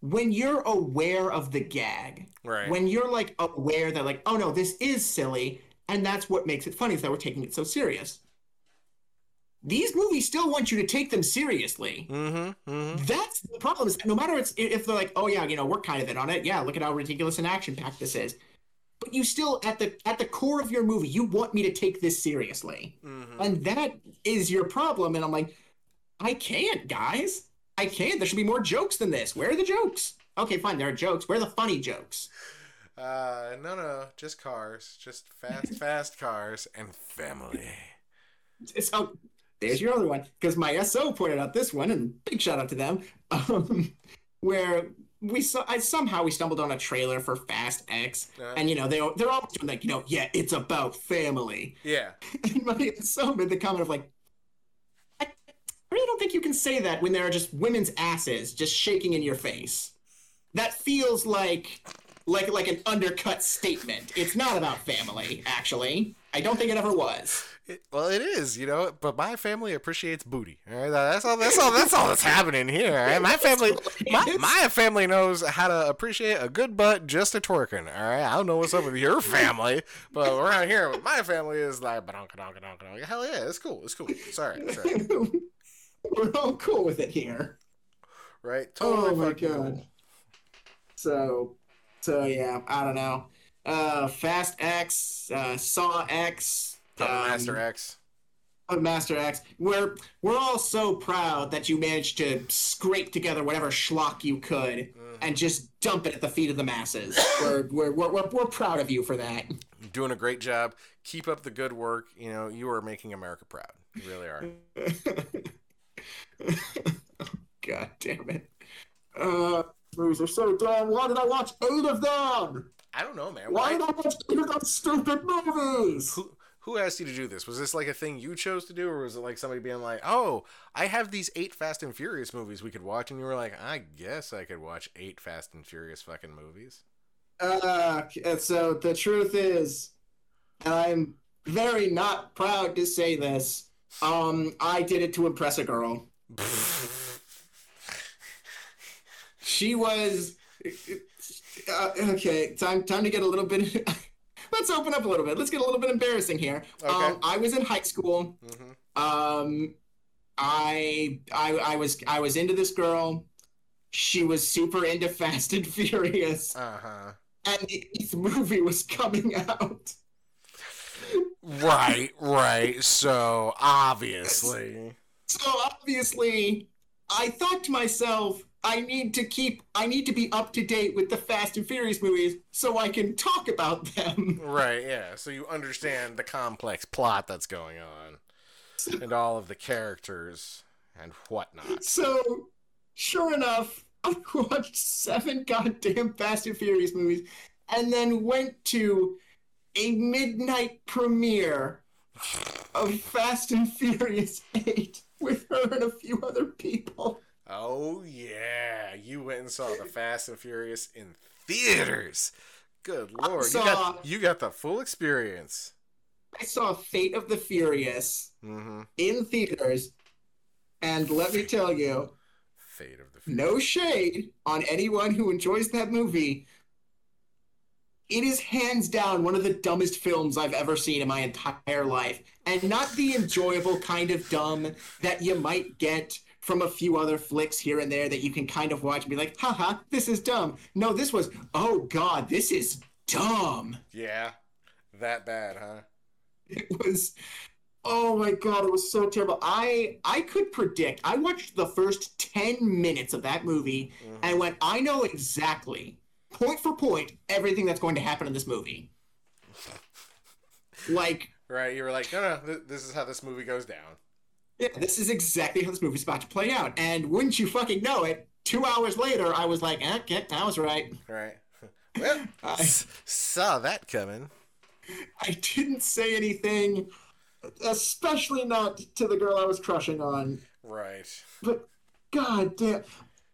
when you're aware of the gag. Right. when you're like aware that like oh no this is silly and that's what makes it funny is that we're taking it so serious these movies still want you to take them seriously mm-hmm. Mm-hmm. that's the problem. Is no matter it's if they're like, oh yeah, you know, we're kind of in on it. Yeah, look at how ridiculous and action packed this is. But you still at the at the core of your movie, you want me to take this seriously, Mm-hmm. and that is your problem. And I'm like, I can't, guys. I can't. There should be more jokes than this. Where are the jokes? Okay, fine. There are jokes. Where are the funny jokes? Uh, no, no, just cars, just fast, fast cars and family. So there's your other one because my SO pointed out this one, and big shout out to them. Um, where we saw, I, somehow we stumbled on a trailer for Fast X, Uh, and you know they they're all doing like you know yeah it's about family. yeah, And my SO made the comment of like, I really don't think you can say that when there are just women's asses just shaking in your face. That feels like like like an undercut statement. It's not about family, actually. I don't think it ever was. It, well, it is, you know. But my family appreciates booty. All right, that's all. That's all. That's all that's happening here. All right? My family, my, my family knows how to appreciate a good butt just a twerking. All right, I don't know what's up with your family, but around here, my family is like. Hell yeah, it's cool. It's cool. Sorry, sorry. We're all cool with it here. Right? Totally Oh my God. cool. So, so yeah, I don't know. Uh, Fast X, uh, Saw X, Puppet um, Master X. Puppet Master X. We're we're all so proud that you managed to scrape together whatever schlock you could and just dump it at the feet of the masses. we're, we're, we're, we're, we're proud of you for that. Doing a great job. Keep up the good work. You know, you are making America proud. You really are. God damn it. Uh, movies are so dumb. Why did I watch eight of them? I don't know, man. Why Why? did I watch eight of those stupid movies? Who who asked you to do this? Was this like a thing you chose to do, or was it like somebody being like, "Oh, I have these eight Fast and Furious movies we could watch," and you were like, "I guess I could watch eight Fast and Furious fucking movies." Uh, and so the truth is, and I'm very not proud to say this. Um, I did it to impress a girl. She was. Uh, okay, time time to get a little bit. Let's open up a little bit. Let's get a little bit embarrassing here. Okay. Um, I was in high school. Mm-hmm. Um, I I I was I was into this girl. She was super into Fast and Furious, Uh huh. and the eighth movie was coming out. Right, right. So obviously, So obviously, I thought to myself, I need to keep, I need to be up to date with the Fast and Furious movies so I can talk about them. right, yeah. So you understand the complex plot that's going on, and all of the characters and whatnot. So, sure enough, I watched seven goddamn Fast and Furious movies, and then went to a midnight premiere of Fast and Furious 8 with her and a few other people. Oh yeah, you went and saw the Fast and Furious in theaters. Good lord, saw- you got you got the full experience. I saw Fate of the Furious Mm-hmm. in theaters, and let me tell you, Fate of the Furious. no shade on anyone who enjoys that movie. It is hands down one of the dumbest films I've ever seen in my entire life. And not the enjoyable kind of dumb that you might get from a few other flicks here and there that you can kind of watch and be like, haha, this is dumb. No, this was, oh god, this is dumb. Yeah, that bad, huh? It was oh my god, it was so terrible. I I could predict. I watched the first 10 minutes of that movie Mhm. and went, I know exactly, point for point, everything that's going to happen in this movie. Like, Right, you were like, no, no, th- this is how this movie goes down. Yeah, this is exactly how this movie's about to play out. And wouldn't you fucking know it, two hours later, I was like, eh, okay, I was right. Right. Well, I, s- saw that coming. I didn't say anything, especially not to the girl I was crushing on. Right. But god damn. I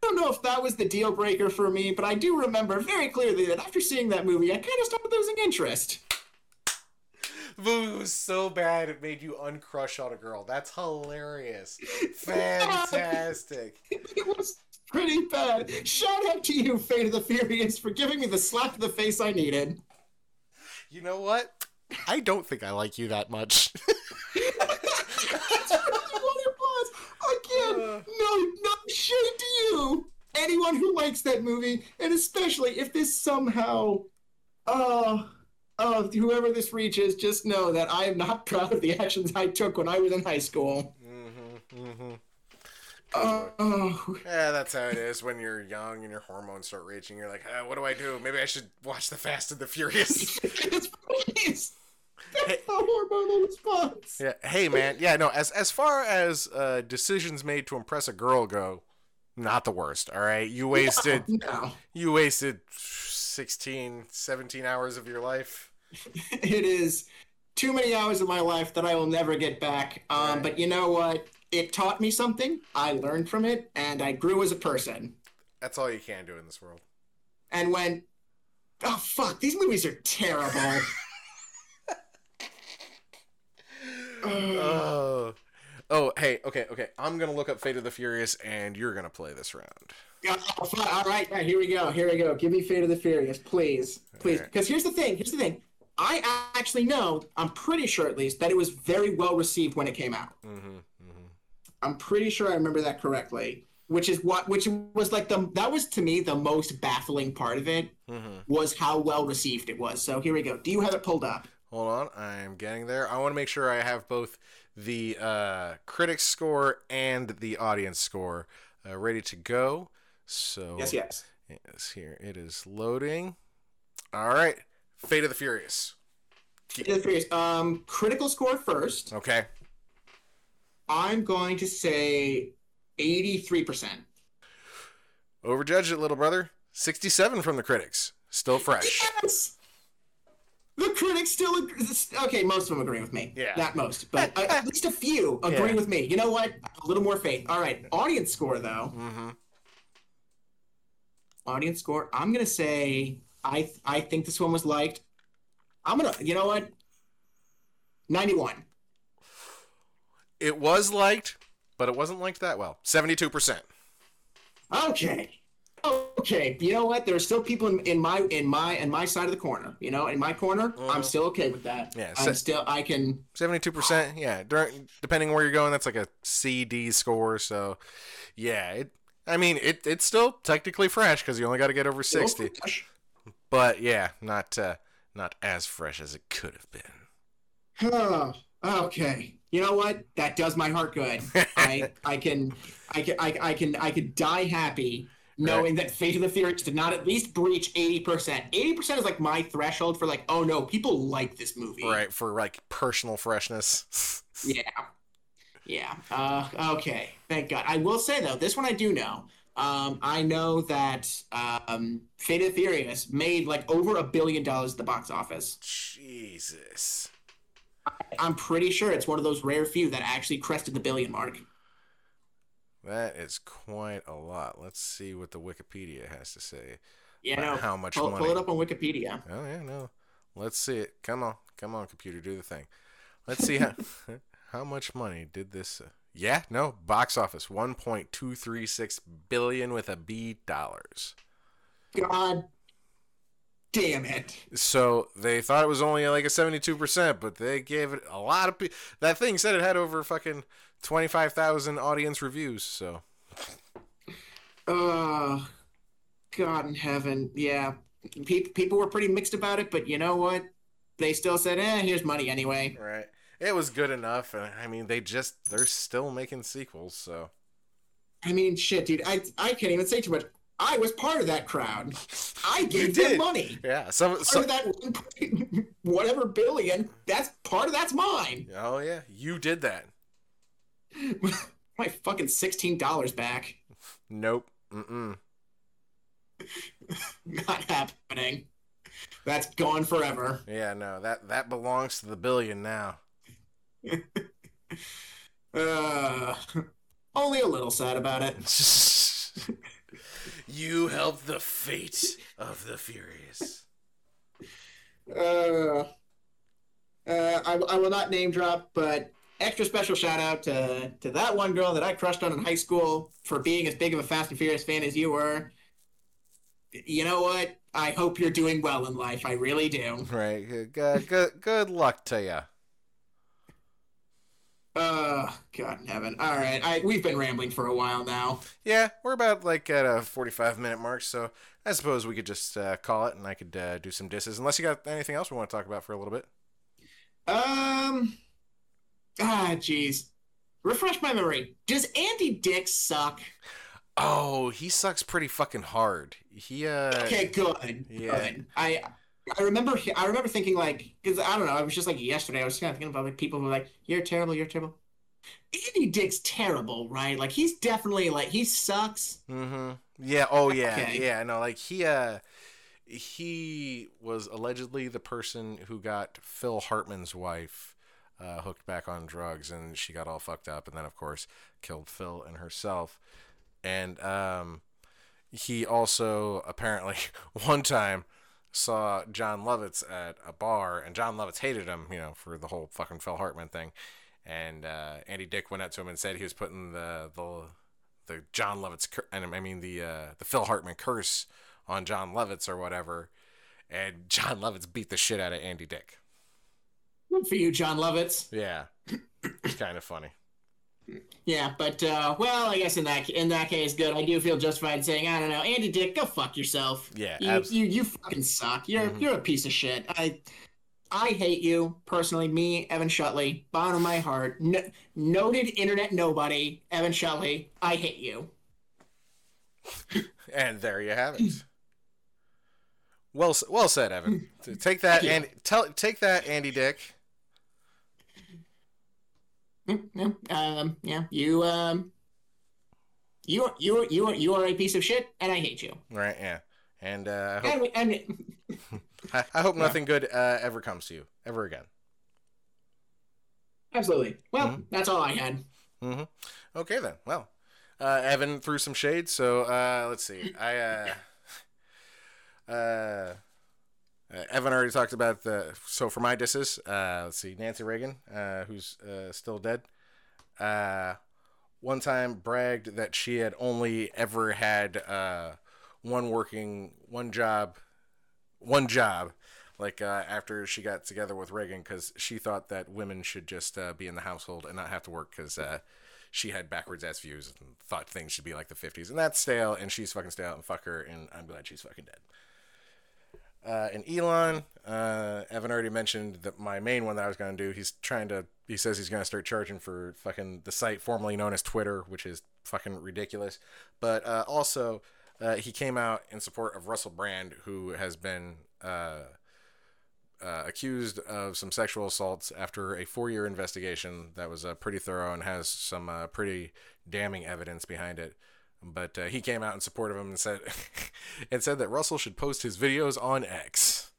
don't know if that was the deal breaker for me, but I do remember very clearly that after seeing that movie, I kind of started losing interest. Movie was so bad it made you uncrush on a girl. That's hilarious. Fantastic. It was pretty bad. Shout out to you, Fate of the Furious, for giving me the slap to the face I needed. You know what? I don't think I like you that much. That's really what it was. Again, Uh. no, no shade to you. Anyone who likes that movie, and especially if this somehow, uh, uh, whoever this reaches, just know that I am not proud of the actions I took when I was in high school. mm-hmm. Mm-hmm. Oh, Yeah, that's how it is when you're young and your hormones start raging. You're like, uh, what do I do? Maybe I should watch The Fast and the Furious. please. Hey. That's the hormonal response. yeah. Hey, man. Yeah, no. As as far as uh, decisions made to impress a girl go, not the worst. All right, you wasted No, you wasted 16, 17 hours of your life. it is too many hours of my life that I will never get back. Um, Right. But you know what? It taught me something. I learned from it, and I grew as a person. That's all you can do in this world. And when, oh fuck, these movies are terrible. Oh. Oh, hey, okay, okay. I'm gonna look up Fate of the Furious, and you're gonna play this round. Oh, fuck. All right, yeah, here we go. Here we go. Give me Fate of the Furious, please, please. Because here's the thing. Here's the thing. I actually know. I'm pretty sure, at least, that it was very well received when it came out. Mm-hmm. Mm-hmm. I'm pretty sure I remember that correctly. Which is what, which was like the that was to me the most baffling part of it Mm-hmm. was how well received it was. So here we go. Do you have it pulled up? Hold on, I'm getting there. I want to make sure I have both the uh, critics score and the audience score uh, ready to go. So Yes, yes. yes, here it is loading. All right, Fate of the Furious. Fate of the Furious. Um, critical score first. Okay, I'm going to say 83%. overjudged it, little brother. Sixty-seven from the critics, still fresh. Yes. The critics still agree. Okay, most of them agree with me. Yeah. Not most, but uh, at least a few agree Yeah. with me. You know what? A little more faith. All right. Audience score though. Mm-hmm. Audience score. I'm gonna say I I think this one was liked. I'm gonna. You know what? 91. It was liked, but it wasn't liked that well. Seventy-two percent. Okay. Okay. You know what? There are still people in, in my in my in my side of the corner. You know, in my corner, Mhm. I'm still okay with that. Yeah, I'm still. I can. Seventy-two percent. Yeah, during, depending on where you're going, that's like a C D score. So, yeah, it. I mean, it it's still technically fresh because you only got to get over sixty. But yeah, not uh, not as fresh as it could have been. Oh, okay. You know what? That does my heart good. I I can I can I, I can I can die happy knowing that Fate of the Furious did not at least breach 80%. 80% is like my threshold for like, oh no, people like this movie. Right for like personal freshness. Yeah. Yeah. Uh, okay. Thank God. I will say though, this one I do know. Um, I know that um, Fate of Furious made like over a billion dollars at the box office. Jesus. I'm pretty sure it's one of those rare few that actually crested the billion mark. That is quite a lot. Let's see what the Wikipedia has to say. About know, how much pull, money? pull it up on Wikipedia. Oh yeah, no. Let's see it. Come on, come on, computer, do the thing. Let's see how how much money did this. Uh, yeah, no, box office one point two three six billion with a B dollars. God damn it. So they thought it was only like a seventy two percent, but they gave it a lot of. Pe- that thing said it had over fucking twenty five thousand audience reviews. So Oh, God in heaven. Yeah. Pe- people were pretty mixed about it, but you know what? They still said, eh, here's money anyway. right, it was good enough, and I mean they just they're still making sequels. So I mean, shit, dude. I, I can't even say too much. I was part of that crowd. I gave them money. yeah, some Part some. of that whatever billion, that's part of that's mine. Oh yeah, you did that. My fucking $16 back. Nope. Mm-mm. Not happening. That's gone forever. Yeah, no, that that belongs to the billion now. Uh, only a little sad about it. you helped the fate of the furious. Uh, uh, I, I will not name drop, but extra special shout out to, to that one girl that I crushed on in high school for being as big of a Fast and Furious fan as you were. You know what? I hope you're doing well in life. I really do. Right. Good, good, good, good luck to you. Uh, God in heaven. All right, I we've been rambling for a while now. Yeah, we're about like at a forty-five minute mark, so I suppose we could just uh, call it, and I could uh, do some disses. Unless you got anything else we want to talk about for a little bit. Um, ah, jeez. Refresh my memory. Does Andy Dick suck? Oh, he sucks pretty fucking hard. He uh. Okay, good. Yeah. Good. I I remember I remember thinking like because I don't know I was just like yesterday I was kind of thinking about like people who were like you're terrible you're terrible. Andy Dick's terrible, right? Like he's definitely like he sucks. Mm-hmm. Yeah. Oh, yeah. Okay. Yeah. No, like he uh, he was allegedly the person who got Phil Hartman's wife uh, hooked back on drugs, and she got all fucked up, and then of course killed Phil and herself. And um, he also apparently one time saw Jon Lovitz at a bar, and Jon Lovitz hated him, you know, for the whole fucking Phil Hartman thing. And uh, Andy Dick went up to him and said he was putting the the the Jon Lovitz cur- and I mean the uh, the Phil Hartman curse on Jon Lovitz or whatever. And Jon Lovitz beat the shit out of Andy Dick. Good for you, Jon Lovitz. Yeah, it's kind of funny. Yeah, but uh, well, I guess in that in that case, good. I do feel justified saying I don't know, Andy Dick, go fuck yourself. Yeah, you abs- you, you fucking suck. You're Mhm. you're a piece of shit. I I hate you personally. Me, Evan Shutley, bottom of my heart, no, noted internet nobody, Evan Shutley. I hate you. And there you have it. Well, well said, Evan. Take that. Andy. Tell, take that, Andy Dick. Mm, yeah, um, yeah, you um, you are you are you are you are a piece of shit, and I hate you. Right? Yeah. And uh, I, hope, And and I, I hope nothing good uh, ever comes to you ever again. absolutely. Well, Mhm. that's all I had. hmm Okay then. Well, uh, Evan threw some shade, so uh, let's see. I uh, uh, uh, Evan already talked about the. So for my disses, uh, let's see. Nancy Reagan, uh, who's uh, still dead, uh, one time bragged that she had only ever had uh, one working, one job, one job. Like after she got together with Reagan, because she thought that women should just be in the household and not have to work, because she had backwards ass views and thought things should be like the 50s. And that's stale, and she's fucking stale, and fuck her, and I'm glad she's fucking dead. Uh, and Elon, uh, Evan already mentioned that my main one that I was going to do, he's trying to, he says he's going to start charging for fucking the site formerly known as Twitter, which is fucking ridiculous. But uh, also, uh, he came out in support of Russell Brand, who has been uh, uh, accused of some sexual assaults after a four year investigation that was pretty thorough and has some pretty damning evidence behind it. But uh, he came out in support of him and said and said that Russell should post his videos on X.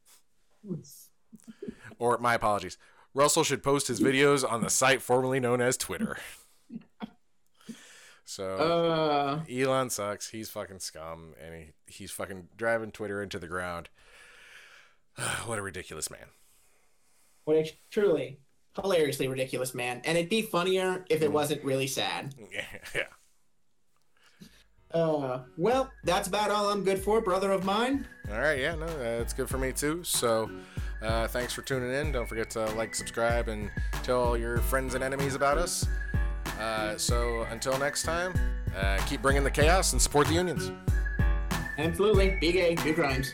or my apologies. Russell should post his videos on the site formerly known as Twitter. So Uh, Elon sucks. He's fucking scum, and he, he's fucking driving Twitter into the ground. what a ridiculous man. what a truly hilariously ridiculous man. And it'd be funnier if it wasn't really sad. yeah. Uh, well, that's about all I'm good for, brother of mine. All right. Yeah. No, uh, it's good for me too. So, uh, thanks for tuning in. Don't forget to like, subscribe, and tell all your friends and enemies about us. Uh, so until next time, uh, keep bringing the chaos and support the unions. Absolutely. Be gay, do crimes.